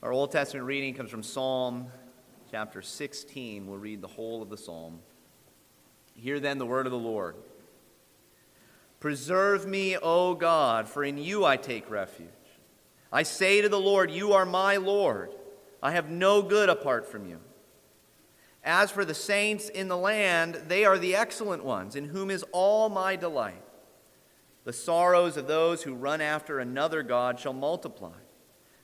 Our Old Testament reading comes from Psalm chapter 16. We'll read the whole of the psalm. Hear then the word of the Lord. Preserve me, O God, for in you I take refuge. I say to the Lord, You are my Lord. I have no good apart from you. As for the saints in the land, they are the excellent ones, in whom is all my delight. The sorrows of those who run after another God shall multiply.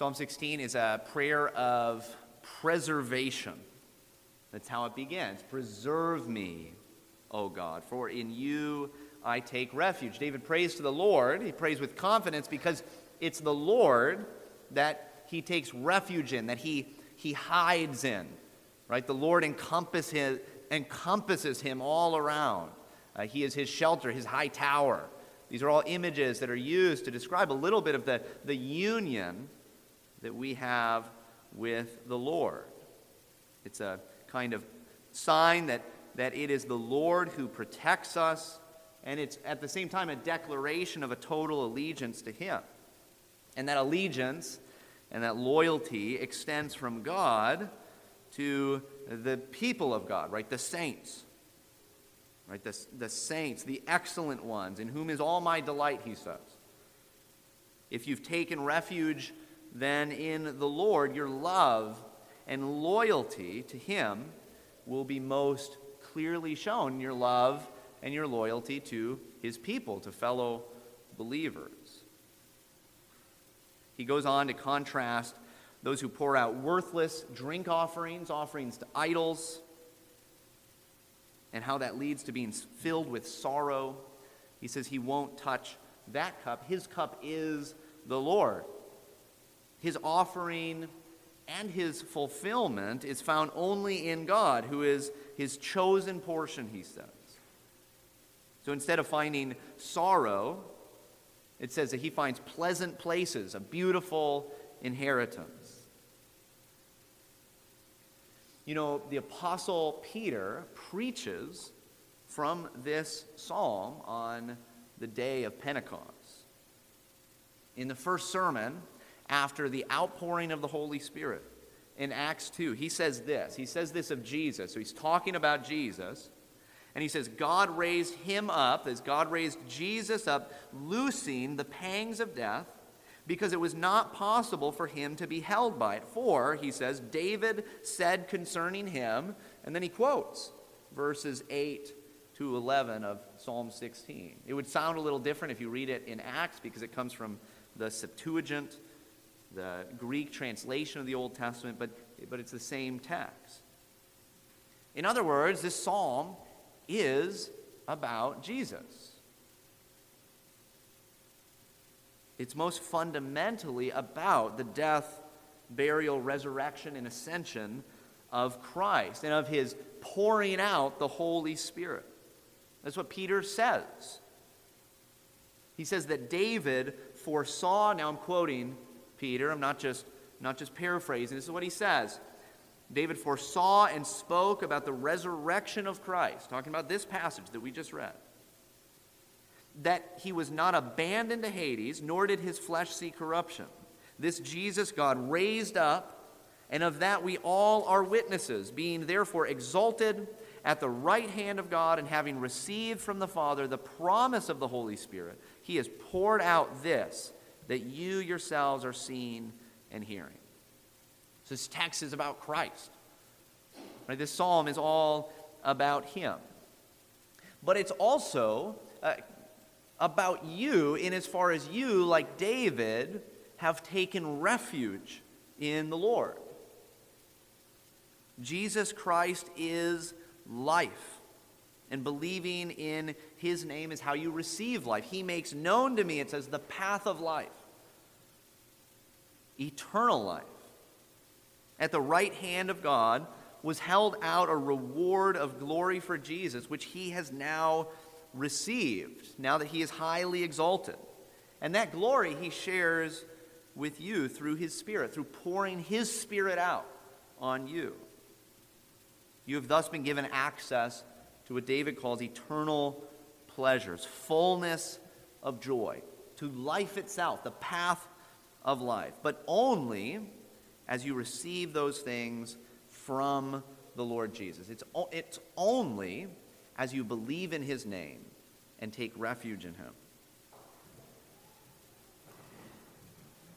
Psalm 16 is a prayer of preservation. That's how it begins. Preserve me, O God, for in you I take refuge. David prays to the Lord. He prays with confidence because it's the Lord that he takes refuge in, that he, he hides in. Right? The Lord encompass his, encompasses him all around. Uh, he is his shelter, his high tower. These are all images that are used to describe a little bit of the, the union that we have with the Lord. It's a kind of sign that, that it is the Lord who protects us, and it's at the same time a declaration of a total allegiance to Him. And that allegiance and that loyalty extends from God to the people of God, right? The saints. Right? The, the saints, the excellent ones, in whom is all my delight, he says. If you've taken refuge then in the Lord, your love and loyalty to him will be most clearly shown. Your love and your loyalty to his people, to fellow believers. He goes on to contrast those who pour out worthless drink offerings, offerings to idols, and how that leads to being filled with sorrow. He says he won't touch that cup. His cup is the Lord. His offering and his fulfillment is found only in God, who is his chosen portion, he says. So instead of finding sorrow, it says that he finds pleasant places, a beautiful inheritance. You know, the Apostle Peter preaches from this psalm on the day of Pentecost. In the first sermon, after the outpouring of the Holy Spirit. In Acts 2, he says this. He says this of Jesus. So he's talking about Jesus. And he says, God raised him up, as God raised Jesus up, loosing the pangs of death, because it was not possible for him to be held by it. For, he says, David said concerning him, and then he quotes verses 8 to 11 of Psalm 16. It would sound a little different if you read it in Acts because it comes from the Septuagint the Greek translation of the Old Testament, but, but it's the same text. In other words, this psalm is about Jesus. It's most fundamentally about the death, burial, resurrection, and ascension of Christ and of his pouring out the Holy Spirit. That's what Peter says. He says that David foresaw, now I'm quoting Peter. I'm not just, not just paraphrasing. This is what he says. David foresaw and spoke about the resurrection of Christ, talking about this passage that we just read. That he was not abandoned to Hades, nor did his flesh see corruption. This Jesus God raised up, and of that we all are witnesses, being therefore exalted at the right hand of God, and having received from the Father the promise of the Holy Spirit, he has poured out this that you yourselves are seeing and hearing. So this text is about Christ. Right? This psalm is all about him. But it's also uh, about you in as far as you, like David, have taken refuge in the Lord. Jesus Christ is life. And believing in his name is how you receive life. He makes known to me, it says, the path of life, eternal life. At the right hand of God was held out a reward of glory for Jesus, which he has now received, now that he is highly exalted. And that glory he shares with you through his Spirit, through pouring his Spirit out on you. You have thus been given access to what David calls eternal pleasures, fullness of joy, to life itself, the path of life, but only as you receive those things from the Lord Jesus. It's, it's only as you believe in his name and take refuge in him.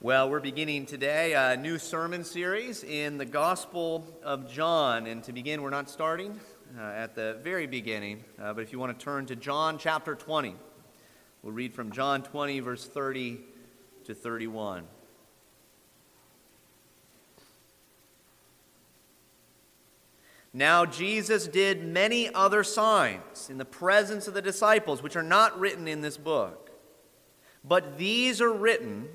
Well, we're beginning today a new sermon series in the Gospel of John. And to begin, we're not starting uh, at the very beginning, uh, but if you want to turn to John chapter 20, we'll read from John 20, verse 30 to 31. Now, Jesus did many other signs in the presence of the disciples, which are not written in this book. But these are written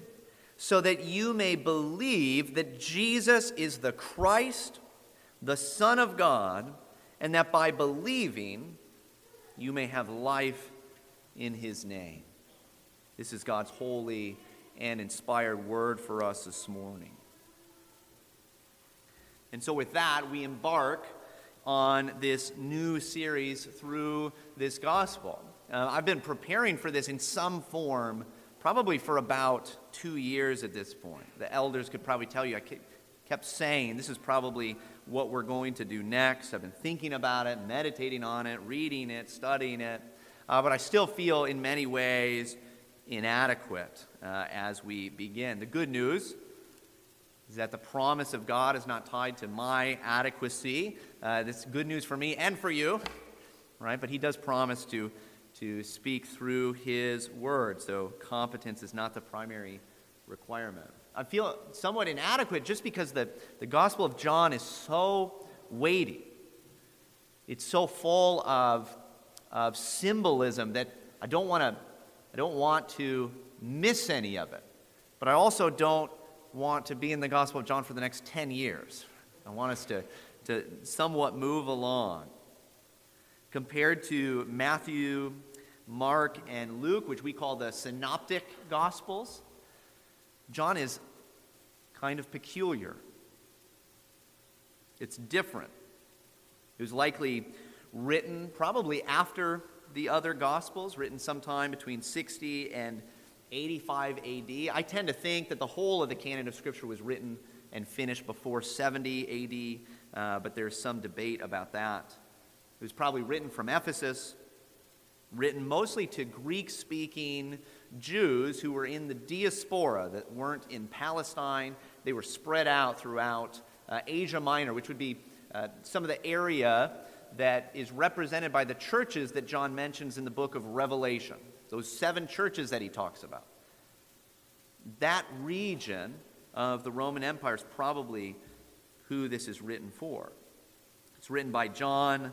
so that you may believe that Jesus is the Christ, the Son of God, and that by believing you may have life in his name. This is God's holy and inspired word for us this morning. And so, with that, we embark on this new series through this gospel. Uh, I've been preparing for this in some form probably for about two years at this point. The elders could probably tell you, I kept saying, this is probably what we're going to do next. I've been thinking about it, meditating on it, reading it, studying it. Uh, but I still feel in many ways inadequate uh, as we begin. The good news is that the promise of God is not tied to my adequacy. Uh, this is good news for me and for you, right? But He does promise to to speak through his word. So competence is not the primary requirement. I feel somewhat inadequate just because the, the Gospel of John is so weighty. It's so full of, of symbolism that I don't want to I don't want to miss any of it. But I also don't want to be in the Gospel of John for the next 10 years. I want us to, to somewhat move along. Compared to Matthew Mark, and Luke, which we call the synoptic gospels, John is kind of peculiar. It's different. It was likely written probably after the other gospels, written sometime between 60 and 85 AD. I tend to think that the whole of the canon of Scripture was written and finished before 70 AD, uh, but there's some debate about that. It was probably written from Ephesus written mostly to Greek speaking Jews who were in the diaspora that weren't in Palestine. They were spread out throughout uh, Asia Minor, which would be uh, some of the area that is represented by the churches that John mentions in the book of Revelation, those seven churches that he talks about. That region of the Roman Empire is probably who this is written for. It's written by John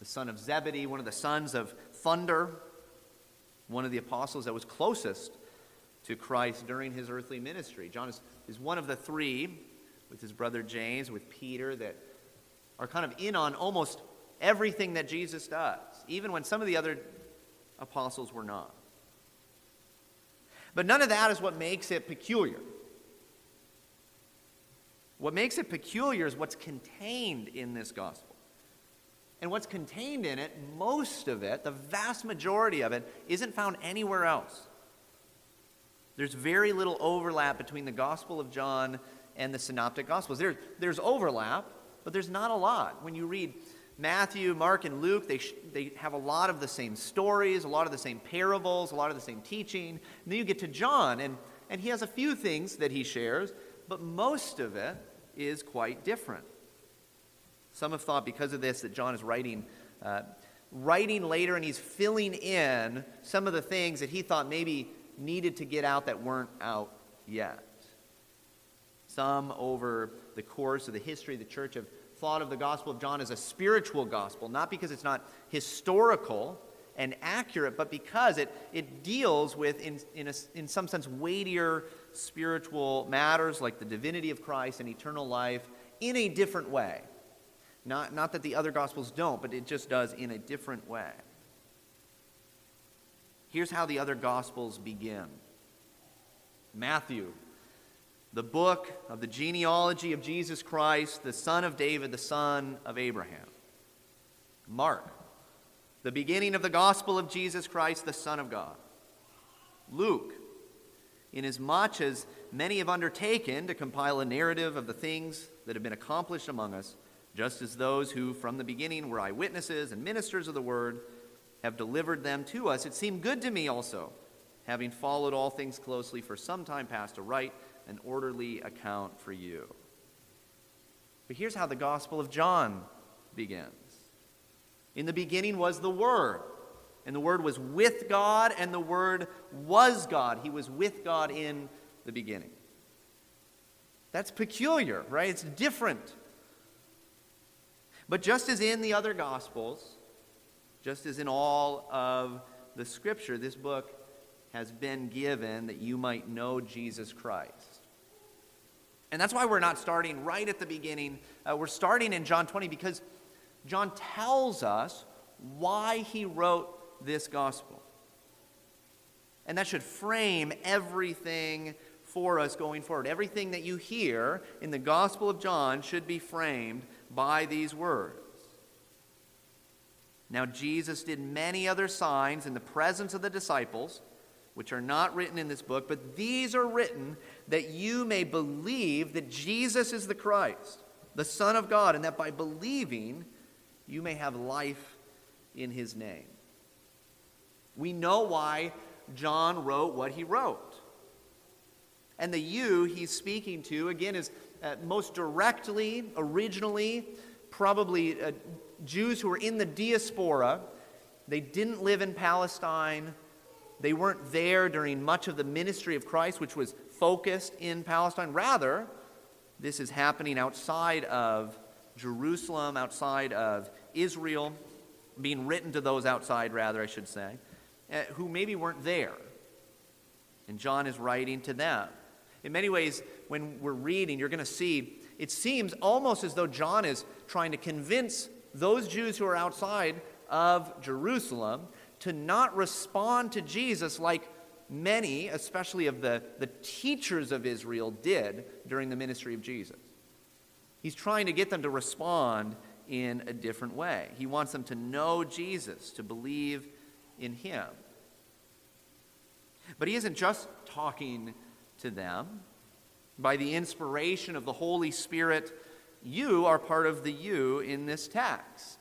the son of Zebedee, one of the sons of thunder, one of the apostles that was closest to Christ during his earthly ministry. John is, is one of the three, with his brother James, with Peter, that are kind of in on almost everything that Jesus does, even when some of the other apostles were not. But none of that is what makes it peculiar. What makes it peculiar is what's contained in this gospel. And what's contained in it, most of it, the vast majority of it, isn't found anywhere else. There's very little overlap between the Gospel of John and the Synoptic Gospels. There, there's overlap, but there's not a lot. When you read Matthew, Mark, and Luke, they, sh- they have a lot of the same stories, a lot of the same parables, a lot of the same teaching. And then you get to John, and, and he has a few things that he shares, but most of it is quite different. Some have thought because of this that John is writing, uh, writing later and he's filling in some of the things that he thought maybe needed to get out that weren't out yet. Some over the course of the history of the church have thought of the Gospel of John as a spiritual gospel, not because it's not historical and accurate, but because it, it deals with, in, in, a, in some sense, weightier spiritual matters like the divinity of Christ and eternal life in a different way. Not, not that the other Gospels don't, but it just does in a different way. Here's how the other Gospels begin Matthew, the book of the genealogy of Jesus Christ, the son of David, the son of Abraham. Mark, the beginning of the gospel of Jesus Christ, the Son of God. Luke, inasmuch as many have undertaken to compile a narrative of the things that have been accomplished among us, just as those who from the beginning were eyewitnesses and ministers of the word have delivered them to us, it seemed good to me also, having followed all things closely for some time past, to write an orderly account for you. But here's how the Gospel of John begins In the beginning was the Word, and the Word was with God, and the Word was God. He was with God in the beginning. That's peculiar, right? It's different but just as in the other Gospels, just as in all of the Scripture, this book has been given that you might know Jesus Christ. And that's why we're not starting right at the beginning. Uh, we're starting in John 20 because John tells us why he wrote this gospel. And that should frame everything for us going forward. Everything that you hear in the Gospel of John should be framed by these words. Now, Jesus did many other signs in the presence of the disciples, which are not written in this book, but these are written that you may believe that Jesus is the Christ, the Son of God, and that by believing you may have life in his name. We know why John wrote what he wrote. And the you he's speaking to, again, is uh, most directly, originally, probably uh, Jews who were in the diaspora. They didn't live in Palestine. They weren't there during much of the ministry of Christ, which was focused in Palestine. Rather, this is happening outside of Jerusalem, outside of Israel, being written to those outside, rather, I should say, uh, who maybe weren't there. And John is writing to them. In many ways, when we're reading, you're going to see it seems almost as though John is trying to convince those Jews who are outside of Jerusalem to not respond to Jesus like many, especially of the, the teachers of Israel, did during the ministry of Jesus. He's trying to get them to respond in a different way. He wants them to know Jesus, to believe in him. But he isn't just talking to them. By the inspiration of the Holy Spirit, you are part of the you in this text.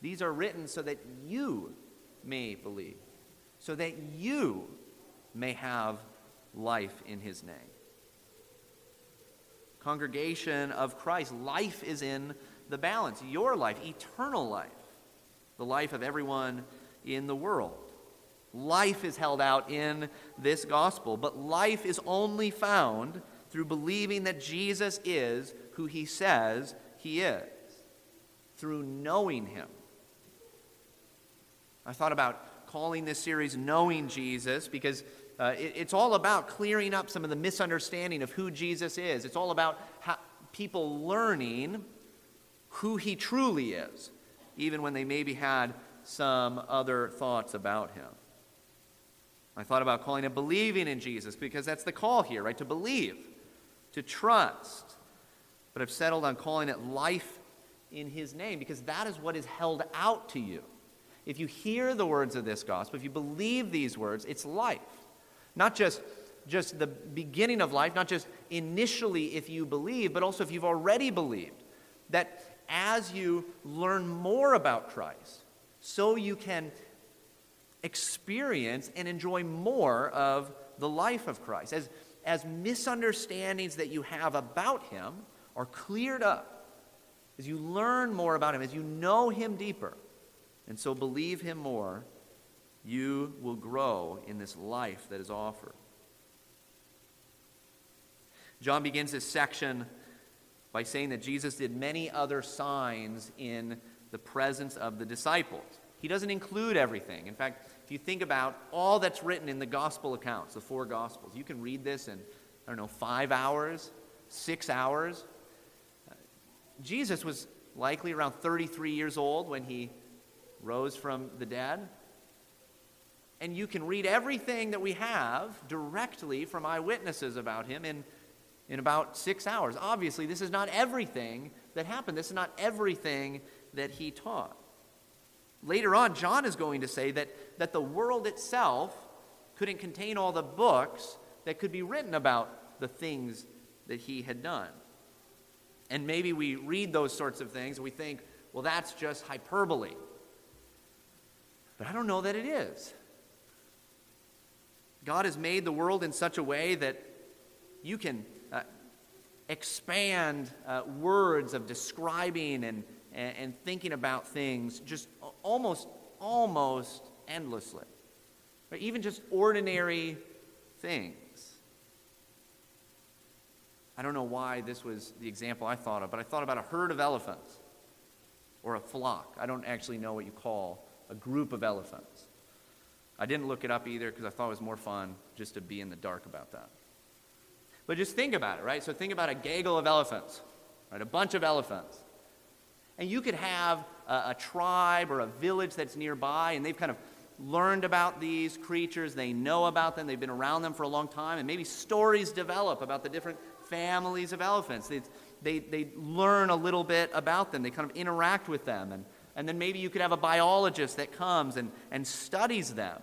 These are written so that you may believe, so that you may have life in his name. Congregation of Christ, life is in the balance. Your life, eternal life, the life of everyone in the world. Life is held out in this gospel, but life is only found through believing that Jesus is who he says he is, through knowing him. I thought about calling this series Knowing Jesus because uh, it, it's all about clearing up some of the misunderstanding of who Jesus is. It's all about how, people learning who he truly is, even when they maybe had some other thoughts about him. I thought about calling it believing in Jesus because that's the call here, right? To believe, to trust. But I've settled on calling it life in his name because that is what is held out to you. If you hear the words of this gospel, if you believe these words, it's life. Not just just the beginning of life, not just initially if you believe, but also if you've already believed. That as you learn more about Christ, so you can experience and enjoy more of the life of Christ. As, as misunderstandings that you have about him are cleared up, as you learn more about him, as you know him deeper, and so believe him more, you will grow in this life that is offered. John begins this section by saying that Jesus did many other signs in the presence of the disciples. He doesn't include everything. In fact, if you think about all that's written in the gospel accounts, the four gospels, you can read this in, I don't know, five hours, six hours. Uh, Jesus was likely around 33 years old when he rose from the dead. And you can read everything that we have directly from eyewitnesses about him in, in about six hours. Obviously, this is not everything that happened, this is not everything that he taught. Later on, John is going to say that, that the world itself couldn't contain all the books that could be written about the things that he had done. And maybe we read those sorts of things and we think, well, that's just hyperbole. But I don't know that it is. God has made the world in such a way that you can uh, expand uh, words of describing and, and, and thinking about things just almost, almost endlessly. Right? Even just ordinary things. I don't know why this was the example I thought of, but I thought about a herd of elephants or a flock. I don't actually know what you call a group of elephants. I didn't look it up either because I thought it was more fun just to be in the dark about that. But just think about it, right? So think about a gaggle of elephants, right? A bunch of elephants. And you could have a, a tribe or a village that's nearby, and they've kind of learned about these creatures. They know about them. They've been around them for a long time. And maybe stories develop about the different families of elephants. They, they, they learn a little bit about them. They kind of interact with them. And, and then maybe you could have a biologist that comes and, and studies them,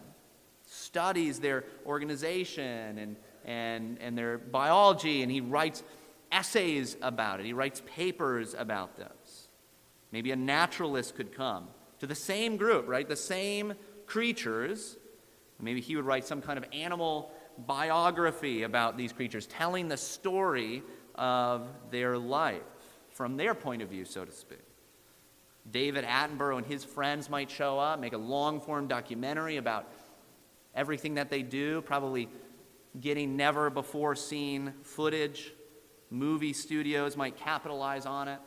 studies their organization and, and, and their biology, and he writes essays about it. He writes papers about this. Maybe a naturalist could come to the same group, right? The same creatures. Maybe he would write some kind of animal biography about these creatures, telling the story of their life from their point of view, so to speak. David Attenborough and his friends might show up, make a long form documentary about everything that they do, probably getting never before seen footage. Movie studios might capitalize on it,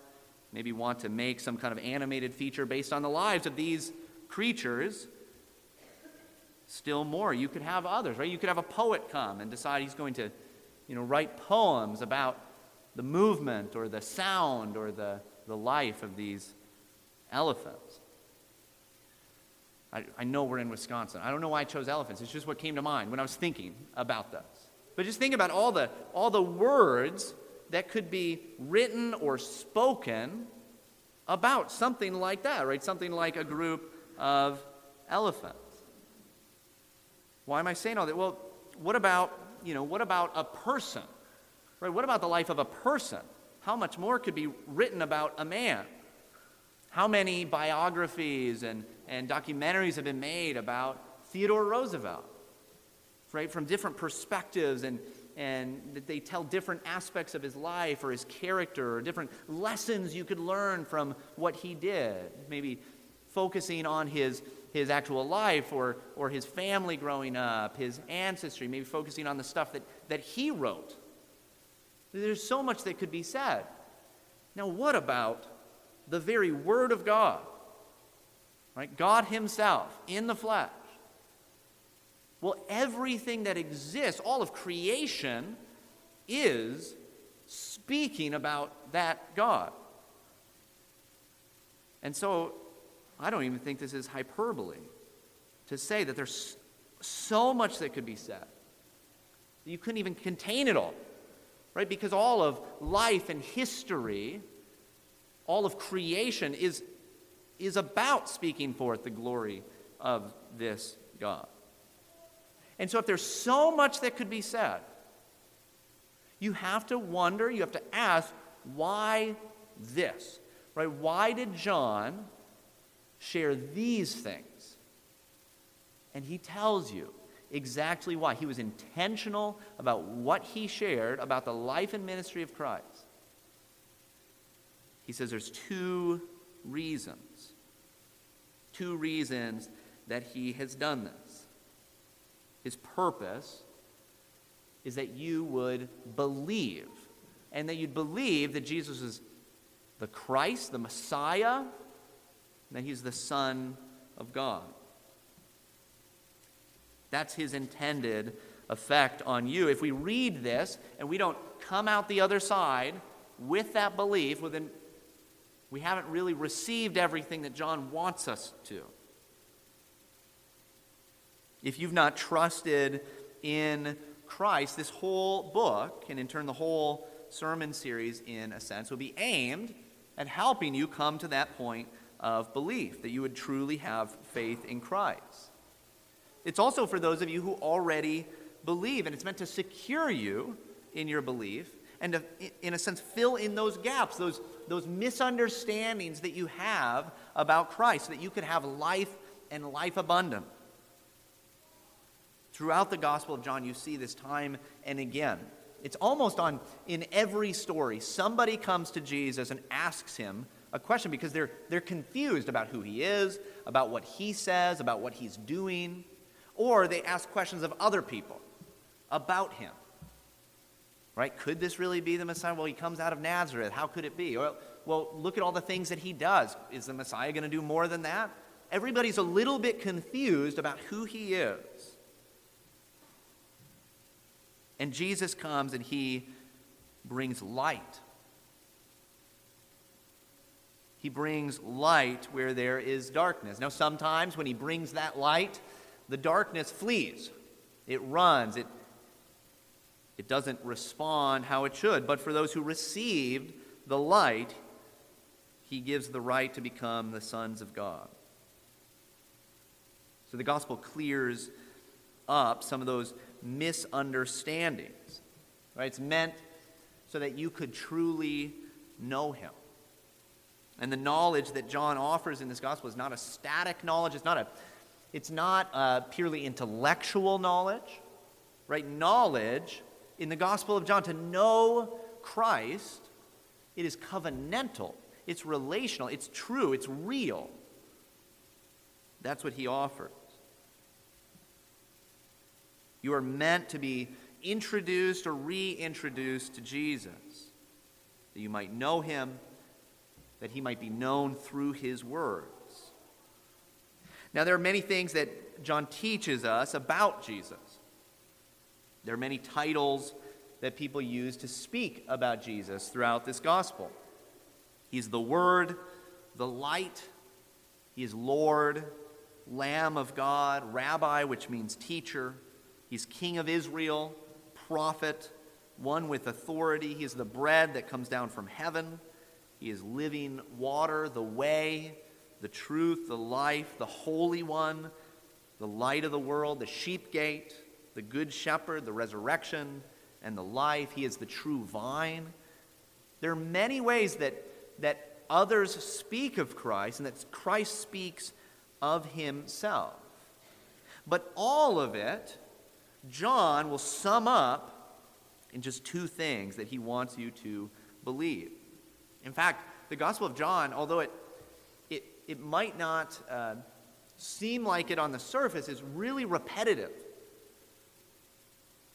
maybe want to make some kind of animated feature based on the lives of these creatures. Still more, you could have others, right? You could have a poet come and decide he's going to, you know, write poems about the movement or the sound or the, the life of these elephants. I, I know we're in Wisconsin. I don't know why I chose elephants. It's just what came to mind when I was thinking about this. But just think about all the, all the words that could be written or spoken about something like that, right? Something like a group of elephants. Why am I saying all that? Well, what about, you know, what about a person? Right? What about the life of a person? How much more could be written about a man? How many biographies and, and documentaries have been made about Theodore Roosevelt, right? From different perspectives, and, and that they tell different aspects of his life or his character, or different lessons you could learn from what he did. Maybe focusing on his, his actual life or, or his family growing up, his ancestry, maybe focusing on the stuff that, that he wrote. There's so much that could be said. Now, what about the very Word of God, right? God Himself in the flesh. Well, everything that exists, all of creation, is speaking about that God. And so, I don't even think this is hyperbole to say that there's so much that could be said. You couldn't even contain it all, right? Because all of life and history all of creation is, is about speaking forth the glory of this God. And so, if there's so much that could be said, you have to wonder, you have to ask, why this? Right? Why did John share these things? And he tells you exactly why. He was intentional about what he shared about the life and ministry of Christ. He says there's two reasons. Two reasons that he has done this. His purpose is that you would believe, and that you'd believe that Jesus is the Christ, the Messiah, and that he's the Son of God. That's his intended effect on you. If we read this and we don't come out the other side with that belief, well, then we haven't really received everything that John wants us to. If you've not trusted in Christ, this whole book, and in turn the whole sermon series, in a sense, will be aimed at helping you come to that point of belief, that you would truly have faith in Christ. It's also for those of you who already believe, and it's meant to secure you in your belief and to, in a sense, fill in those gaps, those, those misunderstandings that you have about Christ, so that you could have life and life abundant. Throughout the Gospel of John, you see this time and again. It's almost on in every story. Somebody comes to Jesus and asks him a question because they're, they're confused about who he is, about what he says, about what he's doing. Or they ask questions of other people about him. Right? Could this really be the Messiah? Well, he comes out of Nazareth. How could it be? Well, well look at all the things that he does. Is the Messiah going to do more than that? Everybody's a little bit confused about who he is. And Jesus comes and he brings light. He brings light where there is darkness. Now, sometimes when he brings that light, the darkness flees, it runs, it, it doesn't respond how it should. But for those who received the light, he gives the right to become the sons of God. So the gospel clears up some of those misunderstandings. Right? It's meant so that you could truly know him. And the knowledge that John offers in this gospel is not a static knowledge, it's not a it's not a purely intellectual knowledge, right? Knowledge in the Gospel of John, to know Christ, it is covenantal, it's relational, it's true, it's real. That's what he offers. You are meant to be introduced or reintroduced to Jesus, that you might know him, that he might be known through his words. Now, there are many things that John teaches us about Jesus. There are many titles that people use to speak about Jesus throughout this gospel. He's the Word, the Light, He is Lord, Lamb of God, Rabbi, which means teacher. He's King of Israel, prophet, one with authority. He is the bread that comes down from heaven. He is living water, the way, the truth, the life, the Holy One, the light of the world, the sheep gate, the good shepherd, the resurrection, and the life. He is the true vine. There are many ways that, that others speak of Christ and that Christ speaks of himself. But all of it, John will sum up in just two things that he wants you to believe. In fact, the Gospel of John, although it it it might not uh, seem like it on the surface, is really repetitive.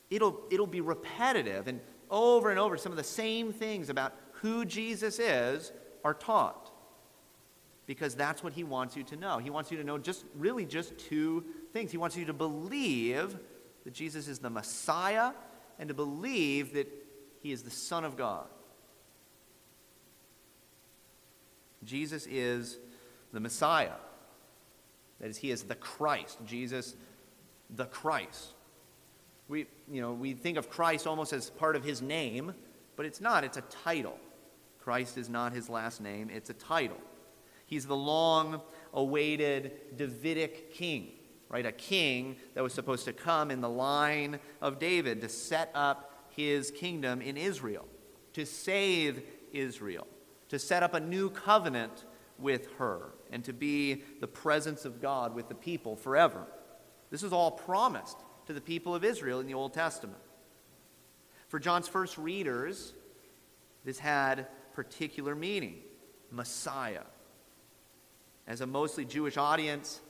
It'll, it'll be repetitive, and over and over, some of the same things about who Jesus is are taught. Because that's what he wants you to know. He wants you to know just really just two things. He wants you to believe that Jesus is the Messiah and to believe that he is the Son of God. Jesus is the Messiah. That is, he is the Christ, Jesus, the Christ. We, you know, we think of Christ almost as part of his name, but it's not, it's a title. Christ is not his last name, it's a title. He's the long awaited Davidic king, right? A king that was supposed to come in the line of David to set up his kingdom in Israel, to save Israel, to set up a new covenant with her and to be the presence of God with the people forever. This is all promised to the people of Israel in the Old Testament. For John's first readers, this had particular meaning Messiah. As a mostly Jewish audience,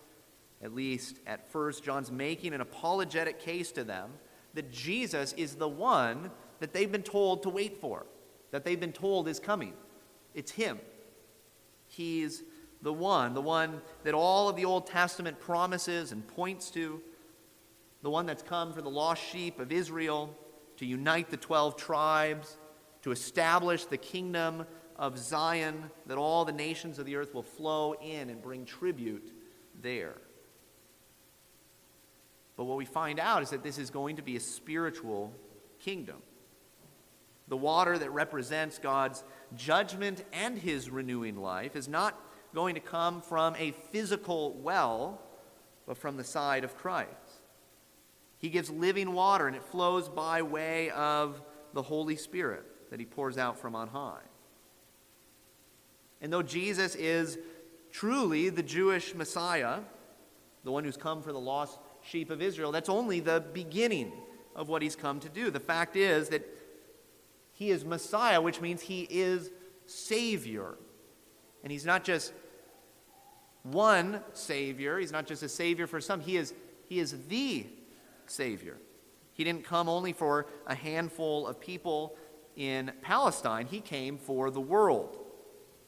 at least at first, John's making an apologetic case to them that Jesus is the one that they've been told to wait for, that they've been told is coming. It's Him. He's the one, the one that all of the Old Testament promises and points to, the one that's come for the lost sheep of Israel to unite the 12 tribes, to establish the kingdom of Zion, that all the nations of the earth will flow in and bring tribute there. But what we find out is that this is going to be a spiritual kingdom. The water that represents God's judgment and his renewing life is not going to come from a physical well, but from the side of Christ. He gives living water, and it flows by way of the Holy Spirit that he pours out from on high. And though Jesus is truly the Jewish Messiah, the one who's come for the lost sheep of Israel, that's only the beginning of what he's come to do. The fact is that he is Messiah, which means he is Savior. And he's not just one Savior, he's not just a Savior for some, he is, he is the Savior. He didn't come only for a handful of people in Palestine, he came for the world.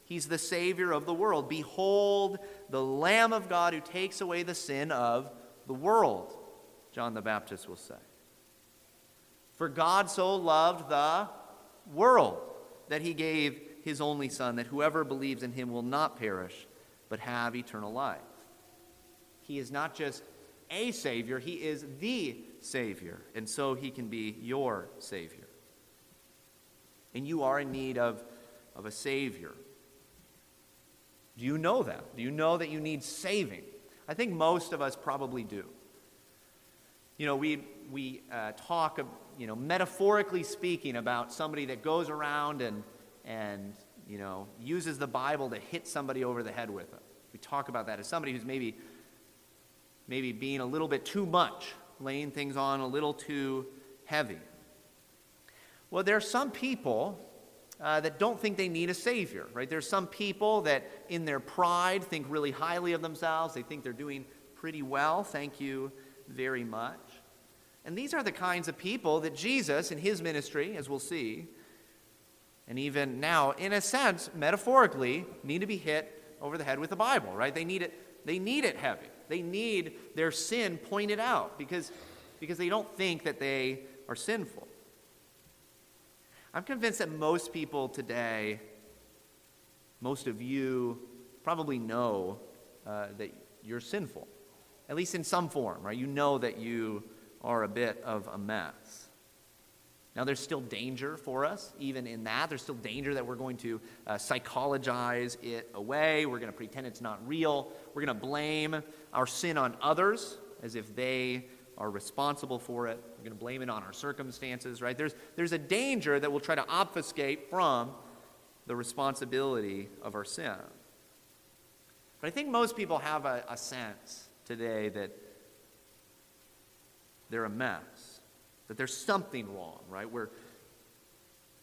He's the Savior of the world. Behold, the Lamb of God who takes away the sin of the world, John the Baptist will say. For God so loved the world that he gave his only Son, that whoever believes in him will not perish, but have eternal life. He is not just a Savior, he is the Savior, and so he can be your Savior. And you are in need of, of a Savior. Do you know that? Do you know that you need saving? I think most of us probably do. You know, we, we uh, talk, you know, metaphorically speaking, about somebody that goes around and, and, you know, uses the Bible to hit somebody over the head with it. We talk about that as somebody who's maybe, maybe being a little bit too much, laying things on a little too heavy. Well, there are some people uh, that don't think they need a Savior, right? There's some people that, in their pride, think really highly of themselves. They think they're doing pretty well. Thank you very much. And these are the kinds of people that Jesus, in his ministry, as we'll see, and even now, in a sense, metaphorically, need to be hit over the head with the Bible, right? They need it, they need it heavy. They need their sin pointed out because, because they don't think that they are sinful. I'm convinced that most people today, most of you, probably know uh, that you're sinful at least in some form, right? You know that you are a bit of a mess. Now, there's still danger for us, even in that. There's still danger that we're going to uh, psychologize it away. We're going to pretend it's not real. We're going to blame our sin on others as if they are responsible for it. We're going to blame it on our circumstances, right? There's, there's a danger that we'll try to obfuscate from the responsibility of our sin. But I think most people have a, a sense today that they're a mess, that there's something wrong, right? We're,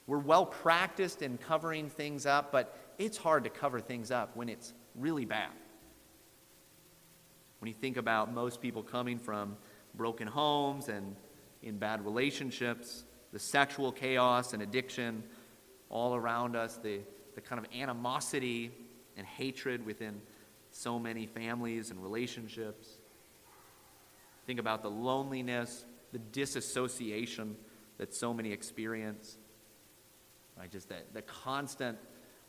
we're well practiced in covering things up, but it's hard to cover things up when it's really bad. When you think about most people coming from broken homes and in bad relationships, the sexual chaos and addiction all around us, the, the kind of animosity and hatred within so many families and relationships. Think about the loneliness, the disassociation that so many experience. Right? Just that the constant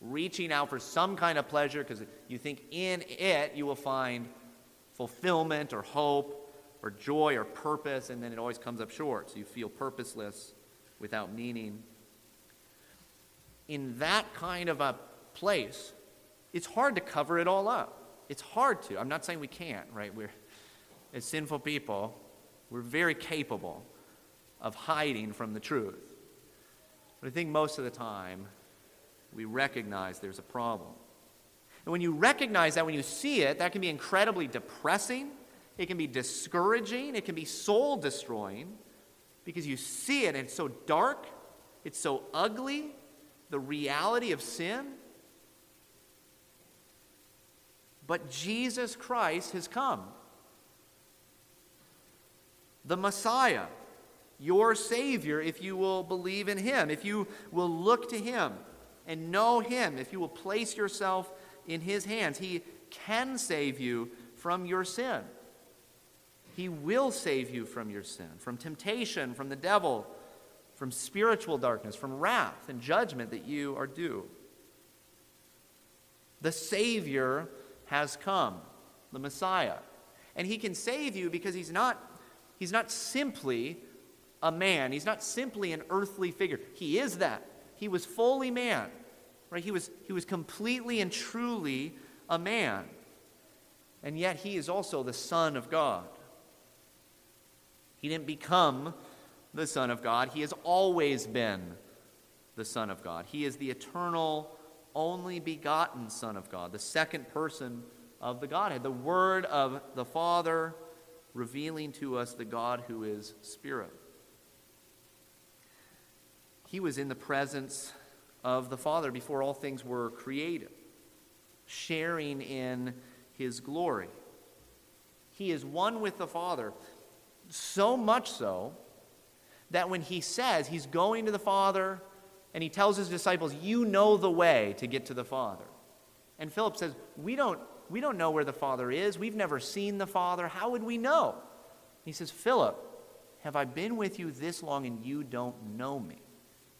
reaching out for some kind of pleasure because you think in it you will find fulfillment or hope or joy or purpose, and then it always comes up short. So you feel purposeless without meaning. In that kind of a place, it's hard to cover it all up. It's hard to. I'm not saying we can't, right? We're, as sinful people, we're very capable of hiding from the truth. But I think most of the time, we recognize there's a problem. And when you recognize that, when you see it, that can be incredibly depressing It can be discouraging. It can be soul destroying because you see it and it's so dark, it's so ugly, the reality of sin. But Jesus Christ has come. The Messiah, your Savior, if you will believe in Him, if you will look to Him and know Him, if you will place yourself in His hands, He can save you from your sin. He will save you from your sin, from temptation, from the devil, from spiritual darkness, from wrath and judgment that you are due. The Savior has come, the Messiah. And he can save you because he's not, he's not simply a man. He's not simply an earthly figure. He is that. He was fully man. Right? He was, he was completely and truly a man. And yet he is also the Son of God. He didn't become the Son of God. He has always been the Son of God. He is the eternal only begotten Son of God, the second person of the Godhead, the Word of the Father revealing to us the God who is Spirit. He was in the presence of the Father before all things were created, sharing in his glory. He is one with the Father, so much so that when he says he's going to the Father and he tells his disciples, You know the way to get to the Father. And Philip says, We don't, we don't know where the Father is. We've never seen the Father. How would we know? He says, Philip, have I been with you this long and you don't know me?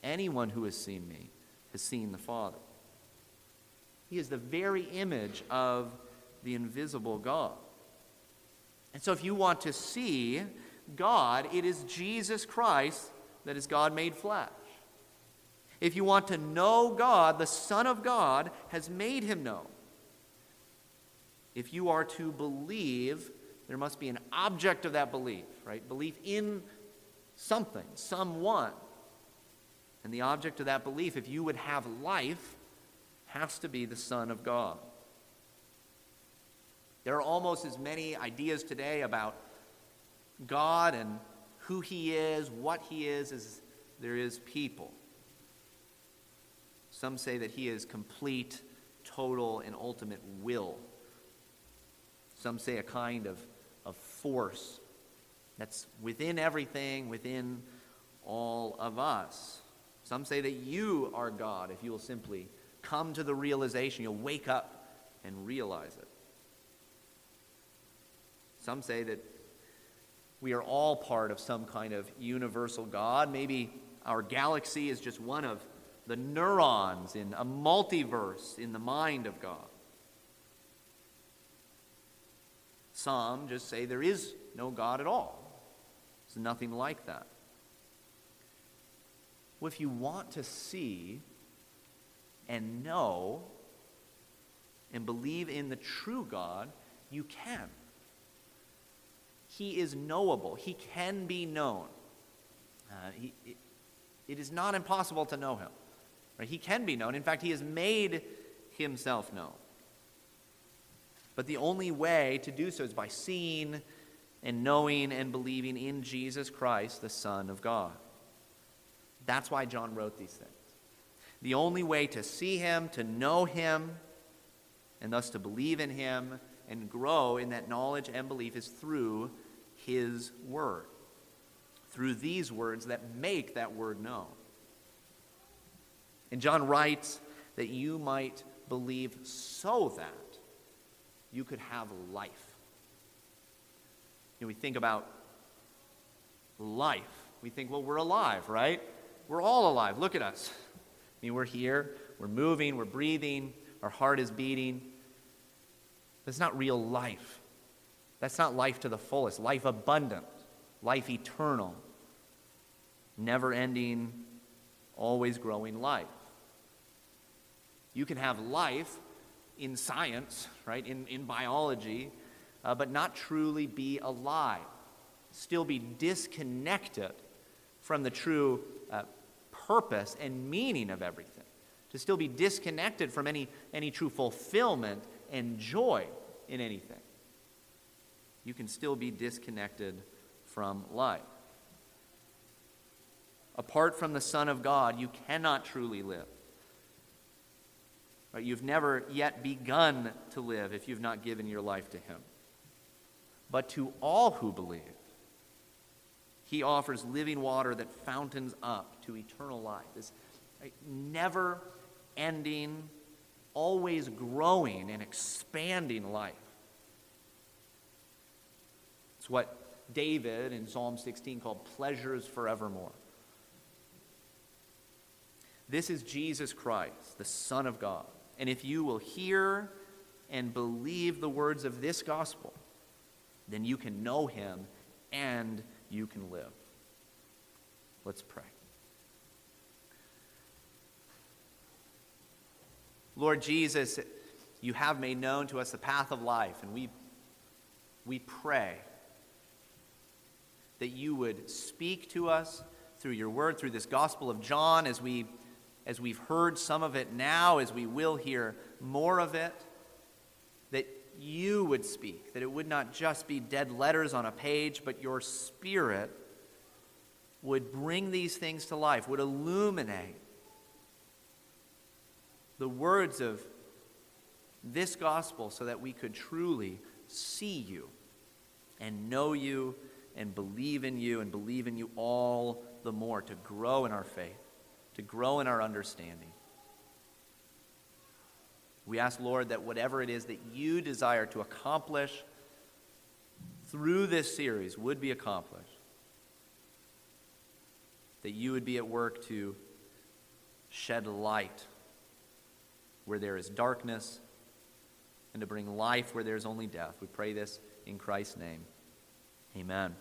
Anyone who has seen me has seen the Father. He is the very image of the invisible God. And so, if you want to see God, it is Jesus Christ that is God made flesh. If you want to know God, the Son of God has made him known. If you are to believe, there must be an object of that belief, right? Belief in something, someone. And the object of that belief, if you would have life, has to be the Son of God. There are almost as many ideas today about God and who He is, what He is, as there is people. Some say that he is complete, total, and ultimate will. Some say a kind of, of force that's within everything, within all of us. Some say that you are God if you will simply come to the realization, you'll wake up and realize it. Some say that we are all part of some kind of universal God. Maybe our galaxy is just one of the neurons in a multiverse in the mind of God. Some just say there is no God at all. There's nothing like that. Well, if you want to see and know and believe in the true God, you can. He is knowable, He can be known. Uh, he, it, it is not impossible to know Him. Right? He can be known. In fact, he has made himself known. But the only way to do so is by seeing and knowing and believing in Jesus Christ, the Son of God. That's why John wrote these things. The only way to see him, to know him, and thus to believe in him and grow in that knowledge and belief is through his word, through these words that make that word known. And John writes that you might believe so that you could have life. You know, we think about life. We think, well, we're alive, right? We're all alive. Look at us. I mean, we're here, we're moving, we're breathing, our heart is beating. That's not real life. That's not life to the fullest, life abundant, life eternal, never ending, always growing life. You can have life in science, right, in, in biology, uh, but not truly be alive. Still be disconnected from the true uh, purpose and meaning of everything. To still be disconnected from any, any true fulfillment and joy in anything. you can still be disconnected from life. Apart from the Son of God, you cannot truly live. Right? You've never yet begun to live if you've not given your life to Him. But to all who believe, He offers living water that fountains up to eternal life. This never ending, always growing and expanding life. It's what David in Psalm 16 called pleasures forevermore. This is Jesus Christ, the Son of God. And if you will hear and believe the words of this gospel, then you can know him and you can live. Let's pray. Lord Jesus, you have made known to us the path of life, and we, we pray that you would speak to us through your word, through this Gospel of John, as, we, as we've heard some of it now, as we will hear more of it, that you would speak, that it would not just be dead letters on a page, but your Spirit would bring these things to life, would illuminate the words of this gospel so that we could truly see you and know you and believe in you and believe in you all the more to grow in our faith, to grow in our understanding. We ask, Lord, that whatever it is that you desire to accomplish through this series would be accomplished. That you would be at work to shed light where there is darkness and to bring life where there is only death. We pray this in Christ's name. Amen.